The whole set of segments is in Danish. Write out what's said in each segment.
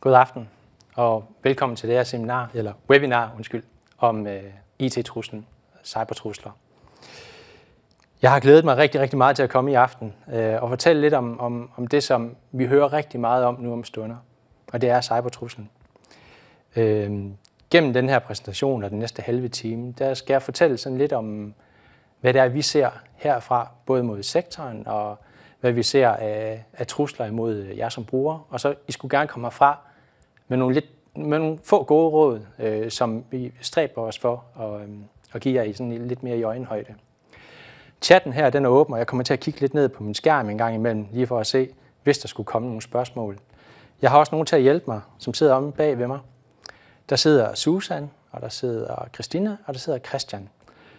God aften og velkommen til det her seminar, eller webinar, undskyld, om øh, IT-truslen, cybertrusler. Jeg har glædet mig rigtig, rigtig meget til at komme i aften øh, og fortælle lidt om, om, om det, som vi hører rigtig meget om nu om stunder, og det er cybertruslen. Øh, gennem den her præsentation og den næste halve time, der skal jeg fortælle sådan lidt om, hvad det er, vi ser herfra, både mod sektoren og hvad vi ser af, af trusler imod jer som brugere. Og så I skulle gerne komme herfra med nogle, lidt, med nogle få gode råd, øh, som vi stræber os for at, øh, at give jer i sådan lidt mere i øjenhøjde. Chatten her den er åben, og jeg kommer til at kigge lidt ned på min skærm en gang imellem, lige for at se, hvis der skulle komme nogle spørgsmål. Jeg har også nogen til at hjælpe mig, som sidder om bag ved mig. Der sidder Susan, og der sidder Christina, og der sidder Christian.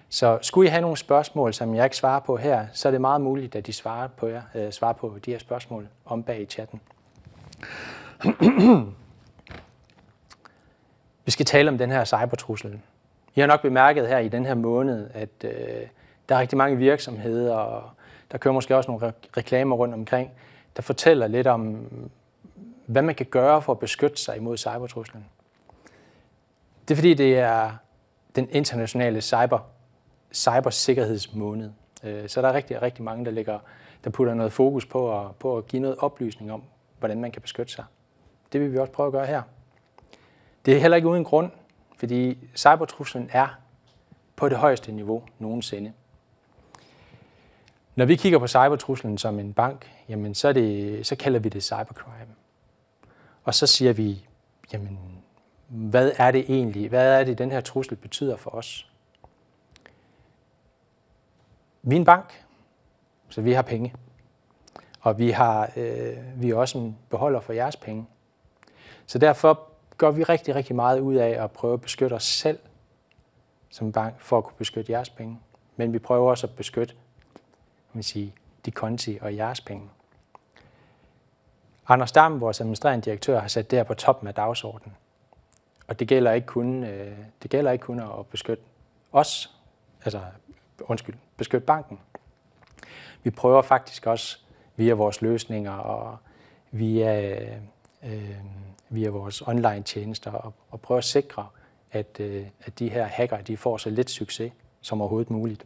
Så skulle I have nogle spørgsmål, som jeg ikke svarer på her, så er det meget muligt, at de svarer på, jer, øh, svarer på de her spørgsmål om bag i chatten. Vi skal tale om den her cybertrussel. I har nok bemærket her i den her måned, at øh, der er rigtig mange virksomheder, og der kører måske også nogle reklamer rundt omkring, der fortæller lidt om, hvad man kan gøre for at beskytte sig imod cybertruslen. Det er fordi, det er den internationale cyber, cybersikkerhedsmåned. Øh, så der er rigtig, rigtig mange, der, ligger, der putter noget fokus på at, på at give noget oplysning om, hvordan man kan beskytte sig. Det vil vi også prøve at gøre her. Det er heller ikke uden grund, fordi cybertruslen er på det højeste niveau nogensinde. Når vi kigger på cybertruslen som en bank, jamen så, er det, så kalder vi det cybercrime. Og så siger vi, jamen, hvad er det egentlig? Hvad er det, den her trussel betyder for os? Vi er en bank, så vi har penge. Og vi har øh, vi er også en beholder for jeres penge. Så derfor gør vi rigtig, rigtig meget ud af at prøve at beskytte os selv som bank for at kunne beskytte jeres penge. Men vi prøver også at beskytte man sige, de konti og jeres penge. Anders Dam, vores administrerende direktør, har sat det her på toppen af dagsordenen. Og det gælder ikke kun, øh, det gælder ikke kun at beskytte os, altså undskyld, beskytte banken. Vi prøver faktisk også via vores løsninger og via øh, øh, via vores online tjenester og, og prøve at sikre, at, øh, at de her hacker de får så lidt succes som overhovedet muligt.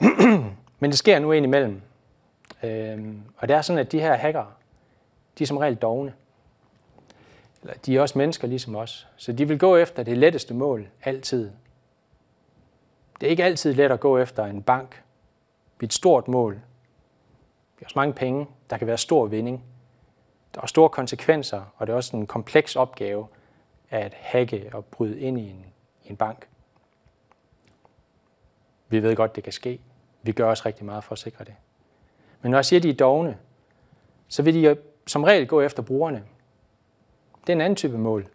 Men det sker nu indimellem. Øh, og det er sådan, at de her hacker, de er som regel dogne. Eller de er også mennesker ligesom os. Så de vil gå efter det letteste mål altid. Det er ikke altid let at gå efter en bank. Det er et stort mål. Det er også mange penge. Der kan være stor vinding. Der er store konsekvenser, og det er også en kompleks opgave at hacke og bryde ind i en, i en bank. Vi ved godt, det kan ske. Vi gør også rigtig meget for at sikre det. Men når jeg siger, at de er dogne, så vil de som regel gå efter brugerne. Det er en anden type mål,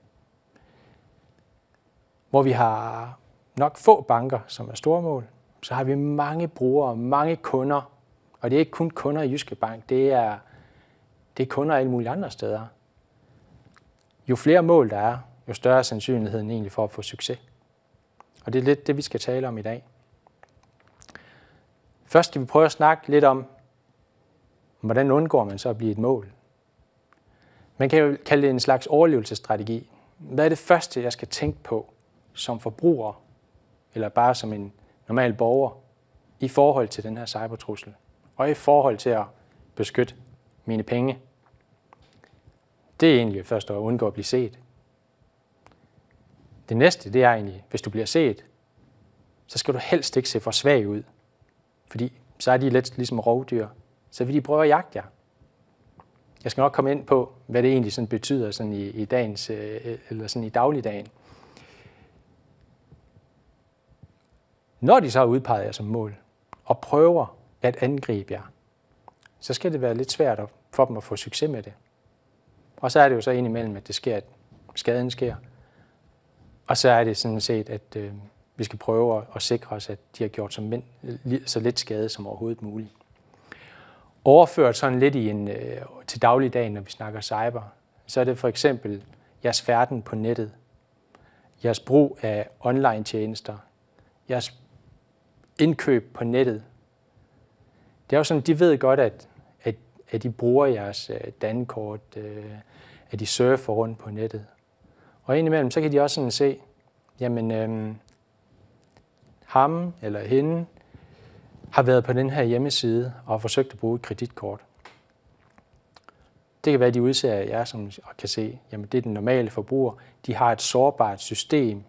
hvor vi har nok få banker, som er store mål. Så har vi mange brugere, mange kunder, og det er ikke kun kunder i Jyske Bank, det er det er kunder alle mulige andre steder. Jo flere mål der er, jo større er sandsynligheden egentlig for at få succes. Og det er lidt det, vi skal tale om i dag. Først skal vi prøve at snakke lidt om, hvordan undgår man så at blive et mål. Man kan jo kalde det en slags overlevelsesstrategi. Hvad er det første, jeg skal tænke på som forbruger, eller bare som en normal borger, i forhold til den her cybertrussel, og i forhold til at beskytte mine penge. Det er egentlig først at undgå at blive set. Det næste, det er egentlig, hvis du bliver set, så skal du helst ikke se for svag ud. Fordi så er de lidt ligesom rovdyr. Så vil de prøve at jagte jer. Jeg skal nok komme ind på, hvad det egentlig sådan betyder sådan i, i, dagens, øh, eller sådan i dagligdagen. Når de så har udpeget jer som mål, og prøver at angribe jer, så skal det være lidt svært for dem at få succes med det. Og så er det jo så indimellem, at det sker, at skaden sker. Og så er det sådan set, at øh, vi skal prøve at, at sikre os, at de har gjort så, mind, så lidt skade som overhovedet muligt. Overført sådan lidt i en, øh, til dagligdagen, når vi snakker cyber, så er det for eksempel jeres færden på nettet, jeres brug af online tjenester, jeres indkøb på nettet. Det er jo sådan, de ved godt, at at de bruger jeres øh, dankort, øh, at de surfer rundt på nettet. Og indimellem, så kan de også sådan se, jamen, øh, ham eller hende har været på den her hjemmeside og forsøgt at bruge et kreditkort. Det kan være, at de udser jer, som kan se, jamen det er den normale forbruger. De har et sårbart system.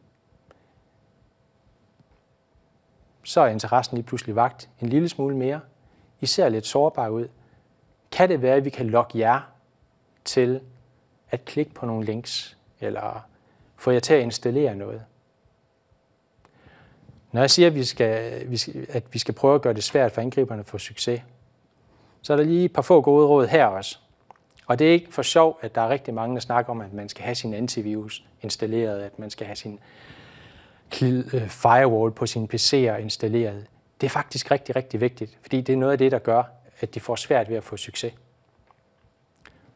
Så er interessen lige pludselig vagt en lille smule mere. I ser lidt sårbar ud. Kan det være, at vi kan lokke jer til at klikke på nogle links, eller få jer til at installere noget? Når jeg siger, at vi, skal, at vi skal prøve at gøre det svært for angriberne at få succes, så er der lige et par få gode råd her også. Og det er ikke for sjov, at der er rigtig mange, der snakker om, at man skal have sin antivirus installeret, at man skal have sin øh, firewall på sin PC'er installeret. Det er faktisk rigtig, rigtig vigtigt, fordi det er noget af det, der gør, at de får svært ved at få succes.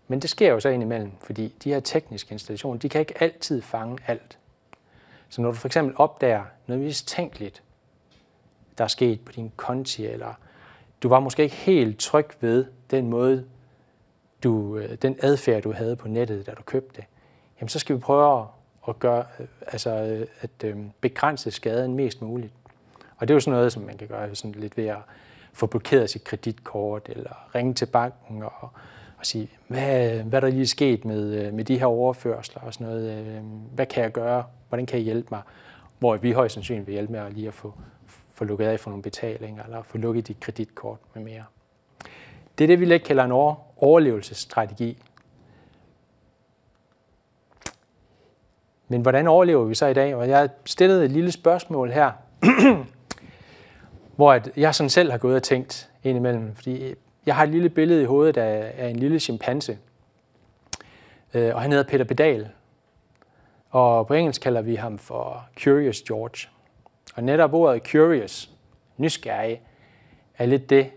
Men det sker jo så indimellem, fordi de her tekniske installationer, de kan ikke altid fange alt. Så når du for eksempel opdager noget mistænkeligt, der er sket på din konti, eller du var måske ikke helt tryg ved den måde, du, øh, den adfærd, du havde på nettet, da du købte det, jamen så skal vi prøve at gøre, øh, altså øh, at begrænse skaden mest muligt. Og det er jo sådan noget, som man kan gøre sådan lidt ved at få blokeret sit kreditkort, eller ringe til banken og, og sige, hvad, hvad der lige sket med, øh, med de her overførsler og sådan noget, øh, hvad kan jeg gøre, hvordan kan I hjælpe mig? Hvor vi højst sandsynligt vil hjælpe med at lige at få, få lukket af for nogle betalinger, eller få lukket dit kreditkort med mere. Det er det, vi lidt kalder en overlevelsesstrategi. Men hvordan overlever vi så i dag? Og jeg stillede et lille spørgsmål her, hvor jeg sådan selv har gået og tænkt indimellem, fordi jeg har et lille billede i hovedet af, en lille chimpanse, øh, og han hedder Peter Pedal, og på engelsk kalder vi ham for Curious George. Og netop ordet curious, nysgerrig, er lidt det,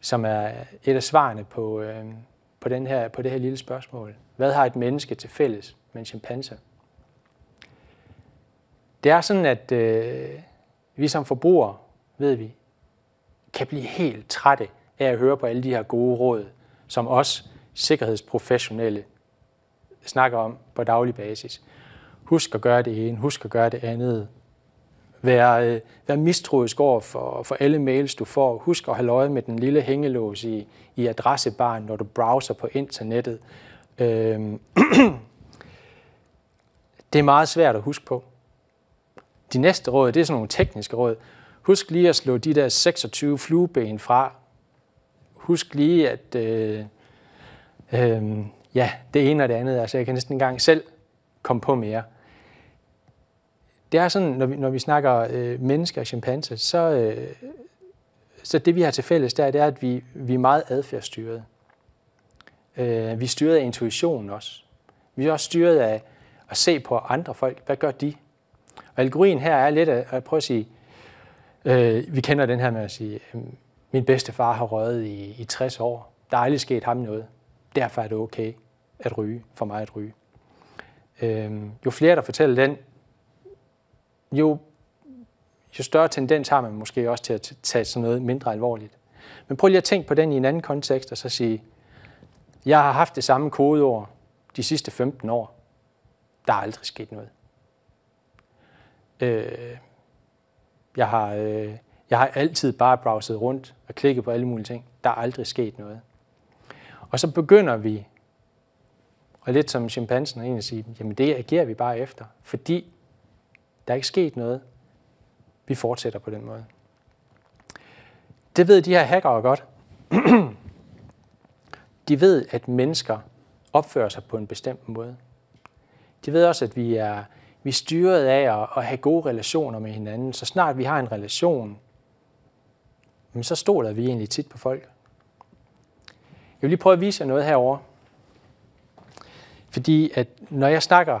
som er et af svarene på, øh, på, den her, på det her lille spørgsmål. Hvad har et menneske til fælles med en chimpanse? Det er sådan, at øh, vi som forbrugere, ved vi, kan blive helt trætte af at høre på alle de her gode råd, som os sikkerhedsprofessionelle snakker om på daglig basis. Husk at gøre det ene, husk at gøre det andet. Vær, øh, vær mistroisk over for, for alle mails, du får. Husk at have øje med den lille hængelås i, i adressebaren, når du browser på internettet. Øhm. det er meget svært at huske på. De næste råd, det er sådan nogle tekniske råd. Husk lige at slå de der 26 flueben fra. Husk lige, at øh, øh, ja, det ene og det andet. Altså, jeg kan næsten engang selv komme på mere det er sådan, når vi, når vi snakker øh, mennesker og chimpanser, så, øh, så det vi har til fælles, der, det er, at vi, vi er meget adfærdsstyret. Øh, vi er styret af intuitionen også. Vi er også styret af at se på andre folk. Hvad gør de? Og algorien her er lidt at, at prøve at sige, øh, vi kender den her med at sige, øhm, min bedste far har røget i, i 60 år. Der er aldrig sket ham noget. Derfor er det okay at ryge, for mig at ryge. Øh, jo flere, der fortæller den, jo, jo større tendens har man måske også til at tage sådan noget mindre alvorligt. Men prøv lige at tænke på den i en anden kontekst, og så sige, jeg har haft det samme kodeord de sidste 15 år. Der er aldrig sket noget. Øh, jeg, har, øh, jeg har altid bare browset rundt og klikket på alle mulige ting. Der er aldrig sket noget. Og så begynder vi, og lidt som chimpansen egentlig sige, jamen det agerer vi bare efter, fordi der er ikke sket noget. Vi fortsætter på den måde. Det ved de her hackere godt. de ved, at mennesker opfører sig på en bestemt måde. De ved også, at vi er, vi er styret af at, at have gode relationer med hinanden. Så snart vi har en relation, så stoler vi egentlig tit på folk. Jeg vil lige prøve at vise jer noget herover. Fordi at når jeg snakker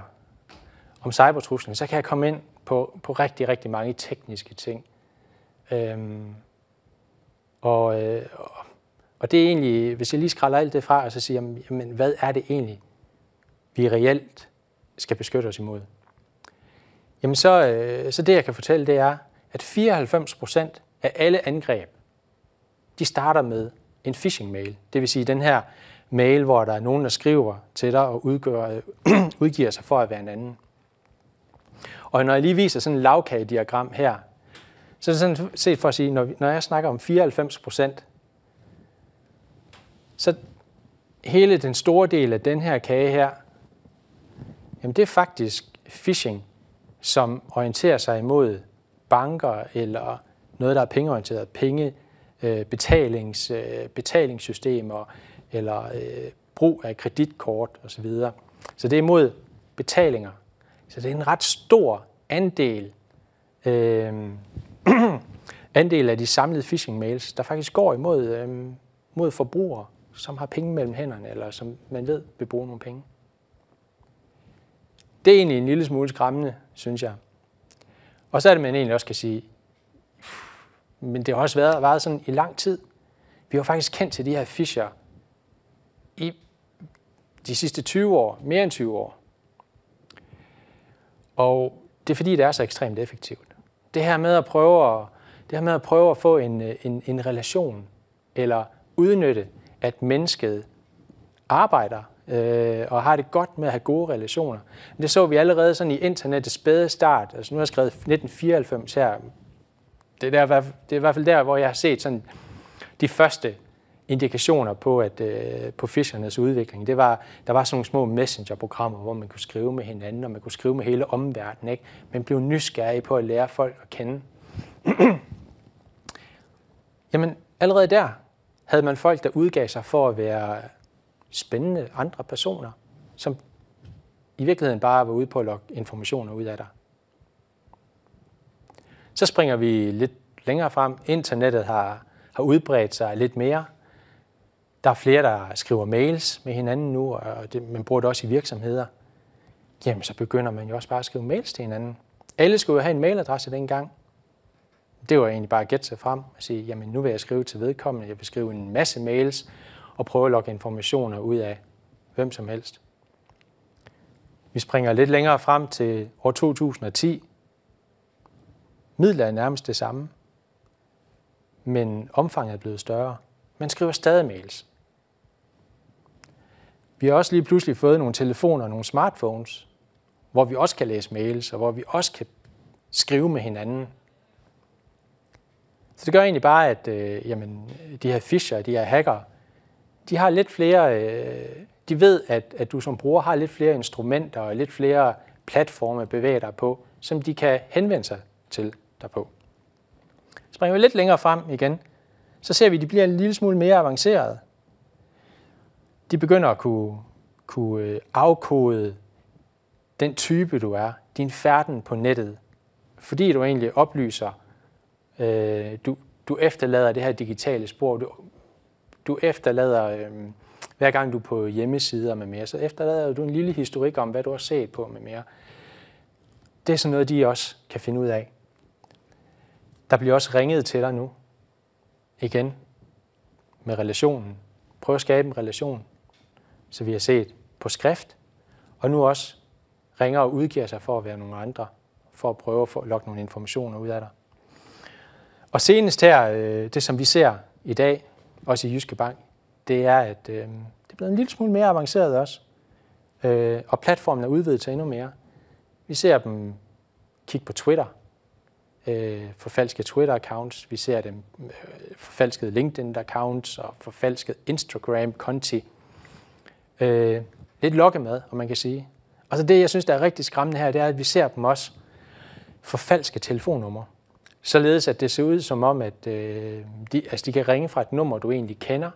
om cybertruslen, så kan jeg komme ind på, på rigtig, rigtig mange tekniske ting. Øhm, og, øh, og det er egentlig, hvis jeg lige skræller alt det fra, og så siger, jamen, hvad er det egentlig, vi reelt skal beskytte os imod? Jamen så, øh, så det, jeg kan fortælle, det er, at 94 procent af alle angreb, de starter med en phishing-mail. Det vil sige den her mail, hvor der er nogen, der skriver til dig og udgør, udgiver sig for at være en anden. Og når jeg lige viser sådan et lavkagediagram her, så er det sådan set for at sige, når, når jeg snakker om 94 procent, så hele den store del af den her kage her, jamen det er faktisk phishing, som orienterer sig imod banker eller noget, der er pengeorienteret, penge, øh, betalings, øh, betalingssystemer eller øh, brug af kreditkort osv. Så det er imod betalinger. Så det er en ret stor andel, øh, andel af de samlede phishing mails, der faktisk går imod øh, mod forbrugere, som har penge mellem hænderne, eller som man ved vil bruge nogle penge. Det er egentlig en lille smule skræmmende, synes jeg. Og så er det, man egentlig også kan sige, men det har også været, været sådan i lang tid. Vi har faktisk kendt til de her Fischer i de sidste 20 år, mere end 20 år. Og det er fordi, det er så ekstremt effektivt. Det her med at prøve at, det her med at, prøve at få en, en, en relation, eller udnytte, at mennesket arbejder øh, og har det godt med at have gode relationer. Det så vi allerede sådan i internettets spæde start. Altså nu har jeg skrevet 1994 her. Det er, der, det er i hvert fald der, hvor jeg har set sådan de første indikationer på, at øh, på fischernes udvikling. Det var, der var sådan nogle små messengerprogrammer, hvor man kunne skrive med hinanden, og man kunne skrive med hele omverdenen. Ikke? Man blev nysgerrig på at lære folk at kende. Jamen, allerede der havde man folk, der udgav sig for at være spændende andre personer, som i virkeligheden bare var ude på at lokke informationer ud af dig. Så springer vi lidt længere frem. Internettet har, har udbredt sig lidt mere. Der er flere, der skriver mails med hinanden nu, og det, man bruger det også i virksomheder. Jamen, så begynder man jo også bare at skrive mails til hinanden. Alle skulle jo have en mailadresse dengang. Det var egentlig bare at gætte sig frem og sige, jamen nu vil jeg skrive til vedkommende, jeg vil skrive en masse mails, og prøve at lokke informationer ud af hvem som helst. Vi springer lidt længere frem til år 2010. Midler er nærmest det samme, men omfanget er blevet større. Man skriver stadig mails. Vi har også lige pludselig fået nogle telefoner og nogle smartphones, hvor vi også kan læse mails, og hvor vi også kan skrive med hinanden. Så det gør egentlig bare, at øh, jamen, de her fisher, de her hacker, de har lidt flere, øh, de ved, at, at du som bruger har lidt flere instrumenter og lidt flere platforme at bevæge dig på, som de kan henvende sig til dig på. Springer vi lidt længere frem igen, så ser vi, at de bliver en lille smule mere avancerede. De begynder at kunne, kunne øh, afkode den type, du er, din færden på nettet, fordi du egentlig oplyser, øh, du, du efterlader det her digitale spor, du du efterlader, øh, hver gang du er på hjemmesider med mere, så efterlader du en lille historik om, hvad du har set på med mere. Det er sådan noget, de også kan finde ud af. Der bliver også ringet til dig nu. Igen. Med relationen. Prøv at skabe en relation, så vi har set på skrift, og nu også ringer og udgiver sig for at være nogle andre, for at prøve at få lokke nogle informationer ud af dig. Og senest her, øh, det som vi ser i dag, også i Jyske Bank, det er, at øh, det er blevet en lille smule mere avanceret også. Øh, og platformen er udvidet til endnu mere. Vi ser dem kigge på Twitter, øh, forfalske Twitter-accounts. Vi ser dem øh, forfalskede LinkedIn-accounts og forfalskede Instagram-konti. Øh, lidt lokkemad, om man kan sige. Og så det, jeg synes, der er rigtig skræmmende her, det er, at vi ser dem også forfalske telefonnumre således at det ser ud som om, at øh, de, altså de kan ringe fra et nummer, du egentlig kender,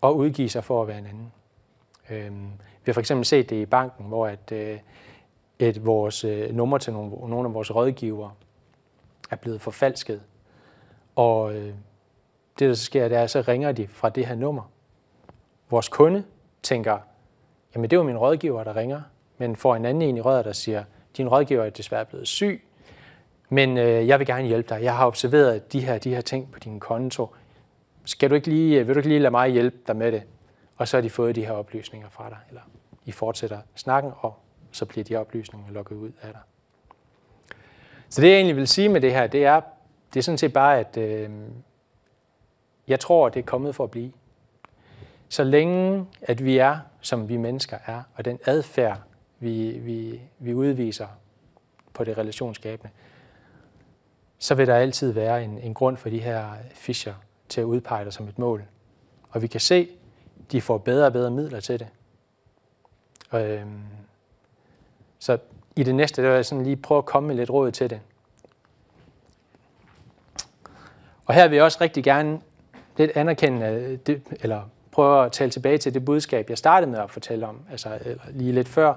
og udgive sig for at være en anden. Øh, vi har for eksempel set det i banken, hvor at, øh, et vores øh, nummer til nogle, nogle af vores rådgivere er blevet forfalsket. Og øh, det, der så sker, det er, at så ringer de fra det her nummer. Vores kunde tænker, jamen det var min rådgiver, der ringer, men får en anden en i røret, der siger, din rådgiver er desværre blevet syg, men øh, jeg vil gerne hjælpe dig. Jeg har observeret de her, de her ting på din konto. Skal du ikke lige, øh, vil du ikke lige lade mig hjælpe dig med det? Og så har de fået de her oplysninger fra dig, eller I fortsætter snakken, og så bliver de oplysninger lukket ud af dig. Så det jeg egentlig vil sige med det her, det er, det er sådan set bare, at øh, jeg tror, det er kommet for at blive. så længe at vi er, som vi mennesker er, og den adfærd, vi, vi, vi udviser på det relationsskabende, så vil der altid være en, en grund for de her fischer til at udpege dig som et mål. Og vi kan se, de får bedre og bedre midler til det. Og, øhm, så i det næste, der vil jeg sådan lige prøve at komme med lidt råd til det. Og her vil jeg også rigtig gerne lidt anerkende, øh, det, eller prøve at tale tilbage til det budskab, jeg startede med at fortælle om, altså eller lige lidt før,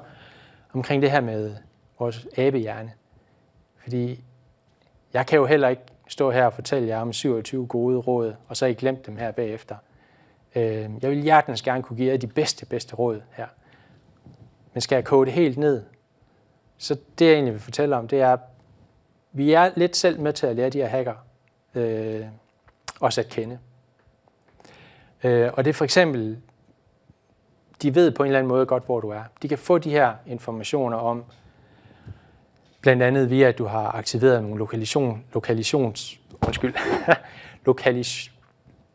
omkring det her med vores abehjerne. Fordi jeg kan jo heller ikke stå her og fortælle jer om 27 gode råd, og så I glemt dem her bagefter. Øh, jeg vil hjertens gerne kunne give jer de bedste, bedste råd her. Men skal jeg koge det helt ned, så det jeg egentlig vil fortælle om, det er, vi er lidt selv med til at lære de her hacker øh, også at kende. Øh, og det er for eksempel, de ved på en eller anden måde godt, hvor du er. De kan få de her informationer om, blandt andet via, at du har aktiveret nogle lokalisation, lokalisations, undskyld, lokalis,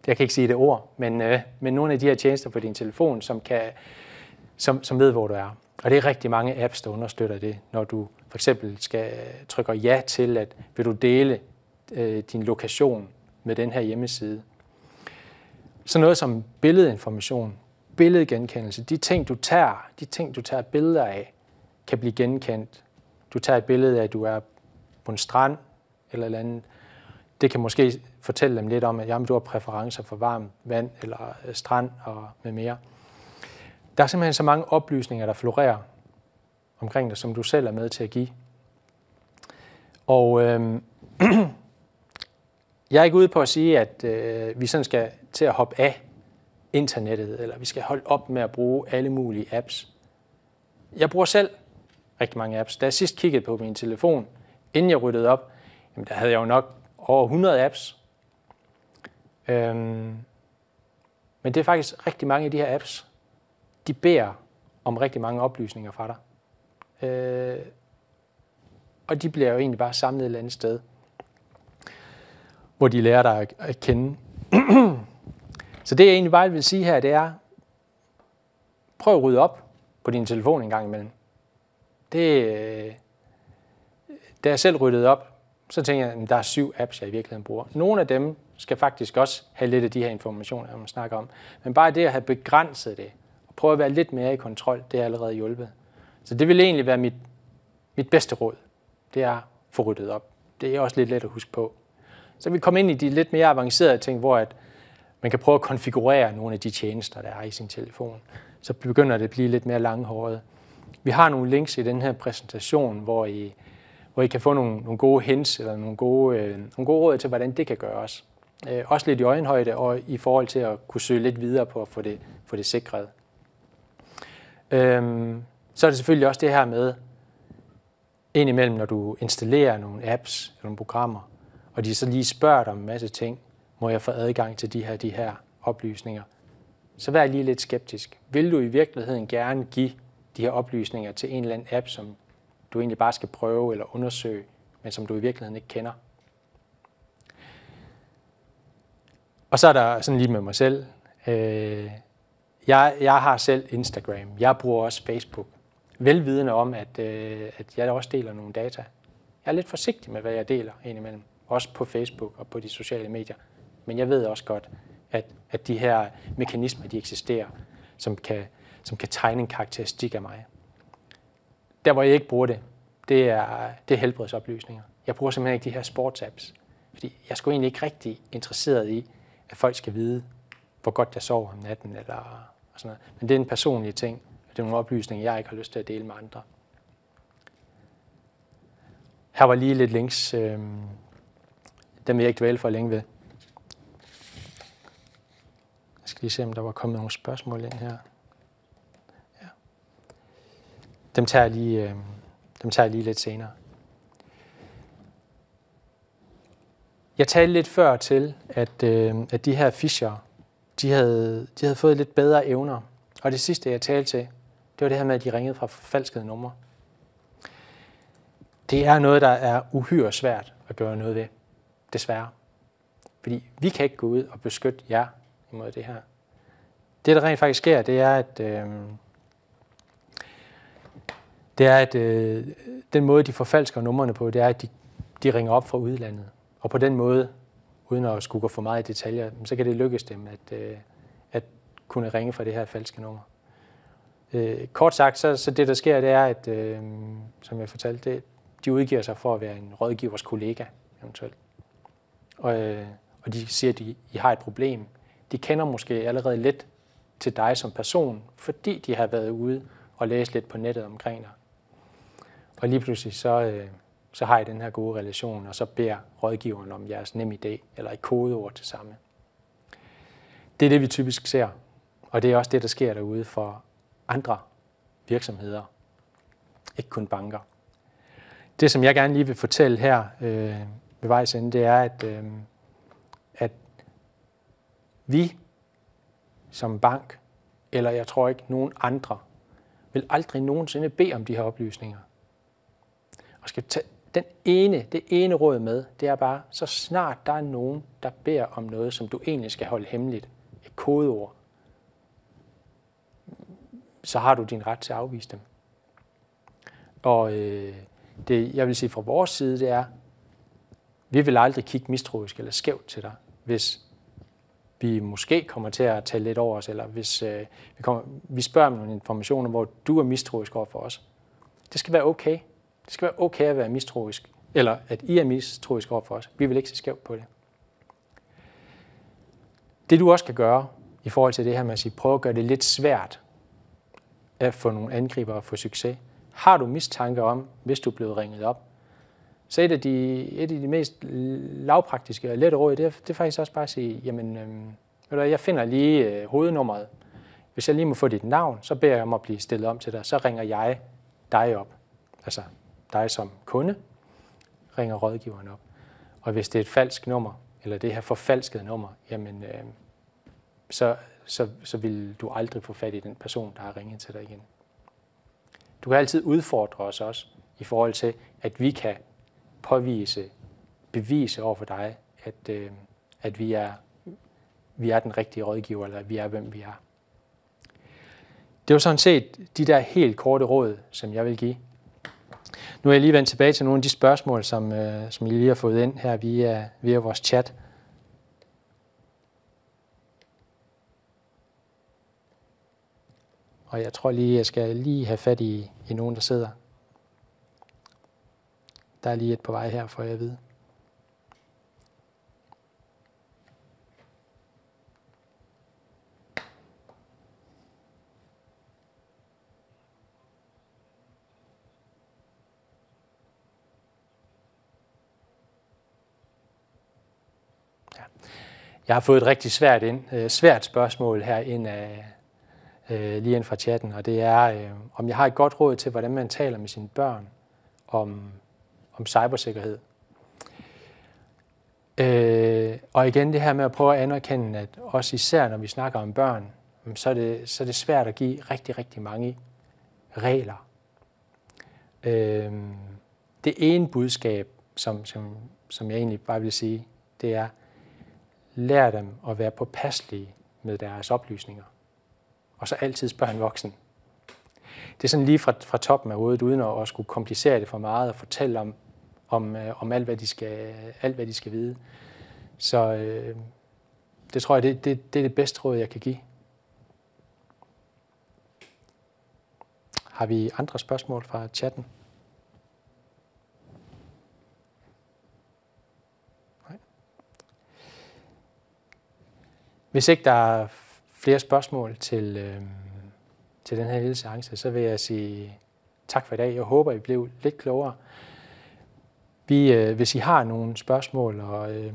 jeg kan ikke sige det ord, men, øh, men nogle af de her tjenester på din telefon, som, kan, som, som ved, hvor du er. Og det er rigtig mange apps, der understøtter det, når du for eksempel skal trykke ja til, at vil du dele øh, din lokation med den her hjemmeside. Så noget som billedinformation, billedgenkendelse, de ting, du tager, de ting, du tager billeder af, kan blive genkendt. Du tager et billede af, at du er på en strand eller eller andet. Det kan måske fortælle dem lidt om, at jamen, du har præferencer for varmt vand eller øh, strand og med mere. Der er simpelthen så mange oplysninger, der florerer omkring dig, som du selv er med til at give. Og øh, Jeg er ikke ude på at sige, at øh, vi sådan skal til at hoppe af internettet, eller vi skal holde op med at bruge alle mulige apps. Jeg bruger selv rigtig mange apps. Da jeg sidst kiggede på min telefon, inden jeg ryddede op, jamen der havde jeg jo nok over 100 apps. Øhm, men det er faktisk rigtig mange af de her apps, de beder om rigtig mange oplysninger fra dig. Øh, og de bliver jo egentlig bare samlet et eller andet sted hvor de lærer dig at kende. så det jeg egentlig bare vil sige her, det er, prøv at rydde op på din telefon en gang imellem. Det, øh, da jeg selv ryddede op, så tænker jeg, at der er syv apps, jeg i virkeligheden bruger. Nogle af dem skal faktisk også have lidt af de her informationer, man snakker om. Men bare det at have begrænset det, og prøve at være lidt mere i kontrol, det er allerede hjulpet. Så det vil egentlig være mit, mit bedste råd. Det er at få ryddet op. Det er også lidt let at huske på. Så vi kommer ind i de lidt mere avancerede ting, hvor at man kan prøve at konfigurere nogle af de tjenester, der er i sin telefon. Så begynder det at blive lidt mere langhåret. Vi har nogle links i den her præsentation, hvor I, hvor I kan få nogle, nogle gode hints eller nogle gode, øh, nogle gode råd til, hvordan det kan gøres. Øh, også lidt i øjenhøjde og i forhold til at kunne søge lidt videre på at få det, få det sikret. Øh, så er det selvfølgelig også det her med, indimellem, når du installerer nogle apps eller nogle programmer, og de så lige spørger dig om en masse ting, må jeg få adgang til de her, de her oplysninger, så vær lige lidt skeptisk. Vil du i virkeligheden gerne give de her oplysninger til en eller anden app, som du egentlig bare skal prøve eller undersøge, men som du i virkeligheden ikke kender? Og så er der sådan lige med mig selv. Øh, jeg, jeg har selv Instagram. Jeg bruger også Facebook. Velvidende om, at, øh, at jeg også deler nogle data. Jeg er lidt forsigtig med, hvad jeg deler indimellem også på Facebook og på de sociale medier. Men jeg ved også godt, at, at de her mekanismer, de eksisterer, som kan, som kan tegne en karakteristik af mig. Der, hvor jeg ikke bruger det, det er, det er helbredsoplysninger. Jeg bruger simpelthen ikke de her sportsapps, fordi jeg er sgu egentlig ikke rigtig interesseret i, at folk skal vide, hvor godt jeg sover om natten, eller sådan noget. Men det er en personlig ting, og det er nogle oplysninger, jeg ikke har lyst til at dele med andre. Her var lige lidt links øh, dem vil jeg ikke dvæle for længe ved. Jeg skal lige se, om der var kommet nogle spørgsmål ind her. Dem tager jeg lige, øh, dem tager jeg lige lidt senere. Jeg talte lidt før til, at, øh, at de her Fischer, de havde, de havde fået lidt bedre evner. Og det sidste, jeg talte til, det var det her med, at de ringede fra forfalskede numre. Det er noget, der er uhyre svært at gøre noget ved desværre. Fordi vi kan ikke gå ud og beskytte jer imod det her. det, der rent faktisk sker, det er, at, øh, det er, at øh, den måde, de forfalsker numrene på, det er, at de, de ringer op fra udlandet. Og på den måde, uden at skulle gå for meget i detaljer, så kan det lykkes dem at, øh, at kunne ringe fra det her falske nummer. Øh, kort sagt, så, så det der sker, det er, at, øh, som jeg fortalte, det, de udgiver sig for at være en rådgivers kollega, eventuelt. Og, øh, og de siger, at de, I har et problem. De kender måske allerede lidt til dig som person, fordi de har været ude og læst lidt på nettet omkring dig. Og lige pludselig så, øh, så har I den her gode relation, og så beder rådgiveren om jeres nem idé, eller et kodeord til samme. Det er det, vi typisk ser, og det er også det, der sker derude for andre virksomheder, ikke kun banker. Det, som jeg gerne lige vil fortælle her øh, ved vejs ende, det er, at, øh, at vi som bank, eller jeg tror ikke nogen andre, vil aldrig nogensinde bede om de her oplysninger. Og skal tage den ene, det ene råd med, det er bare, så snart der er nogen, der beder om noget, som du egentlig skal holde hemmeligt, et kodeord, så har du din ret til at afvise dem. Og øh, det, jeg vil sige fra vores side, det er, vi vil aldrig kigge mistroisk eller skævt til dig, hvis vi måske kommer til at tale lidt over os, eller hvis øh, vi, kommer, vi spørger om nogle informationer, hvor du er mistroisk over for os. Det skal være okay. Det skal være okay at være mistroisk, eller at I er mistroisk over for os. Vi vil ikke se skævt på det. Det du også kan gøre i forhold til det her med at sige, prøv at gøre det lidt svært at få nogle angriber og få succes. Har du mistanke om, hvis du er blevet ringet op, så et af de, et af de mest lavpraktiske og lette råd, det er, det er faktisk også bare at sige, jamen, øhm, ved du, jeg finder lige øh, hovednummeret. Hvis jeg lige må få dit navn, så beder jeg om at blive stillet om til dig. Så ringer jeg dig op. Altså dig som kunde, ringer rådgiveren op. Og hvis det er et falsk nummer, eller det her forfalskede nummer, jamen, øh, så, så, så vil du aldrig få fat i den person, der har ringet til dig igen. Du kan altid udfordre os også i forhold til, at vi kan påvise, bevise over for dig, at, øh, at vi, er, vi er den rigtige rådgiver, eller at vi er, hvem vi er. Det var sådan set de der helt korte råd, som jeg vil give. Nu er jeg lige vendt tilbage til nogle af de spørgsmål, som, øh, som I lige har fået ind her via, via vores chat. Og jeg tror lige, jeg skal lige have fat i, i nogen, der sidder. Der er lige et på vej her, for jeg ved. Jeg har fået et rigtig svært, ind, øh, svært spørgsmål her ind af, øh, lige ind fra chatten, og det er, øh, om jeg har et godt råd til, hvordan man taler med sine børn om, om cybersikkerhed. Øh, og igen det her med at prøve at anerkende, at også især når vi snakker om børn, så er det, så er det svært at give rigtig, rigtig mange regler. Øh, det ene budskab, som, som, som jeg egentlig bare vil sige, det er, lær dem at være påpasselige med deres oplysninger og så altid spørg en voksen. Det er sådan lige fra, fra toppen af hovedet, uden at, at skulle komplicere det for meget og fortælle om, om, øh, om alt, hvad de skal, alt, hvad de skal vide. Så øh, det tror jeg, det, det, det er det bedste råd, jeg kan give. Har vi andre spørgsmål fra chatten? Hvis ikke der er flere spørgsmål til, øh, til den her lille seance, så vil jeg sige tak for i dag. Jeg håber, I blev lidt klogere. Vi, øh, hvis I har nogle spørgsmål, og, øh,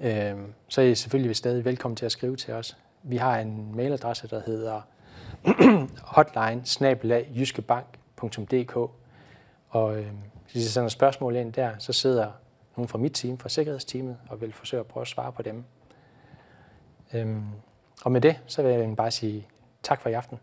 øh, så er I selvfølgelig stadig velkommen til at skrive til os. Vi har en mailadresse, der hedder hotline og øh, hvis I sender spørgsmål ind der, så sidder nogen fra mit team, fra sikkerhedsteamet, og vil forsøge at prøve at svare på dem. Øhm, og med det, så vil jeg bare sige tak for i aften.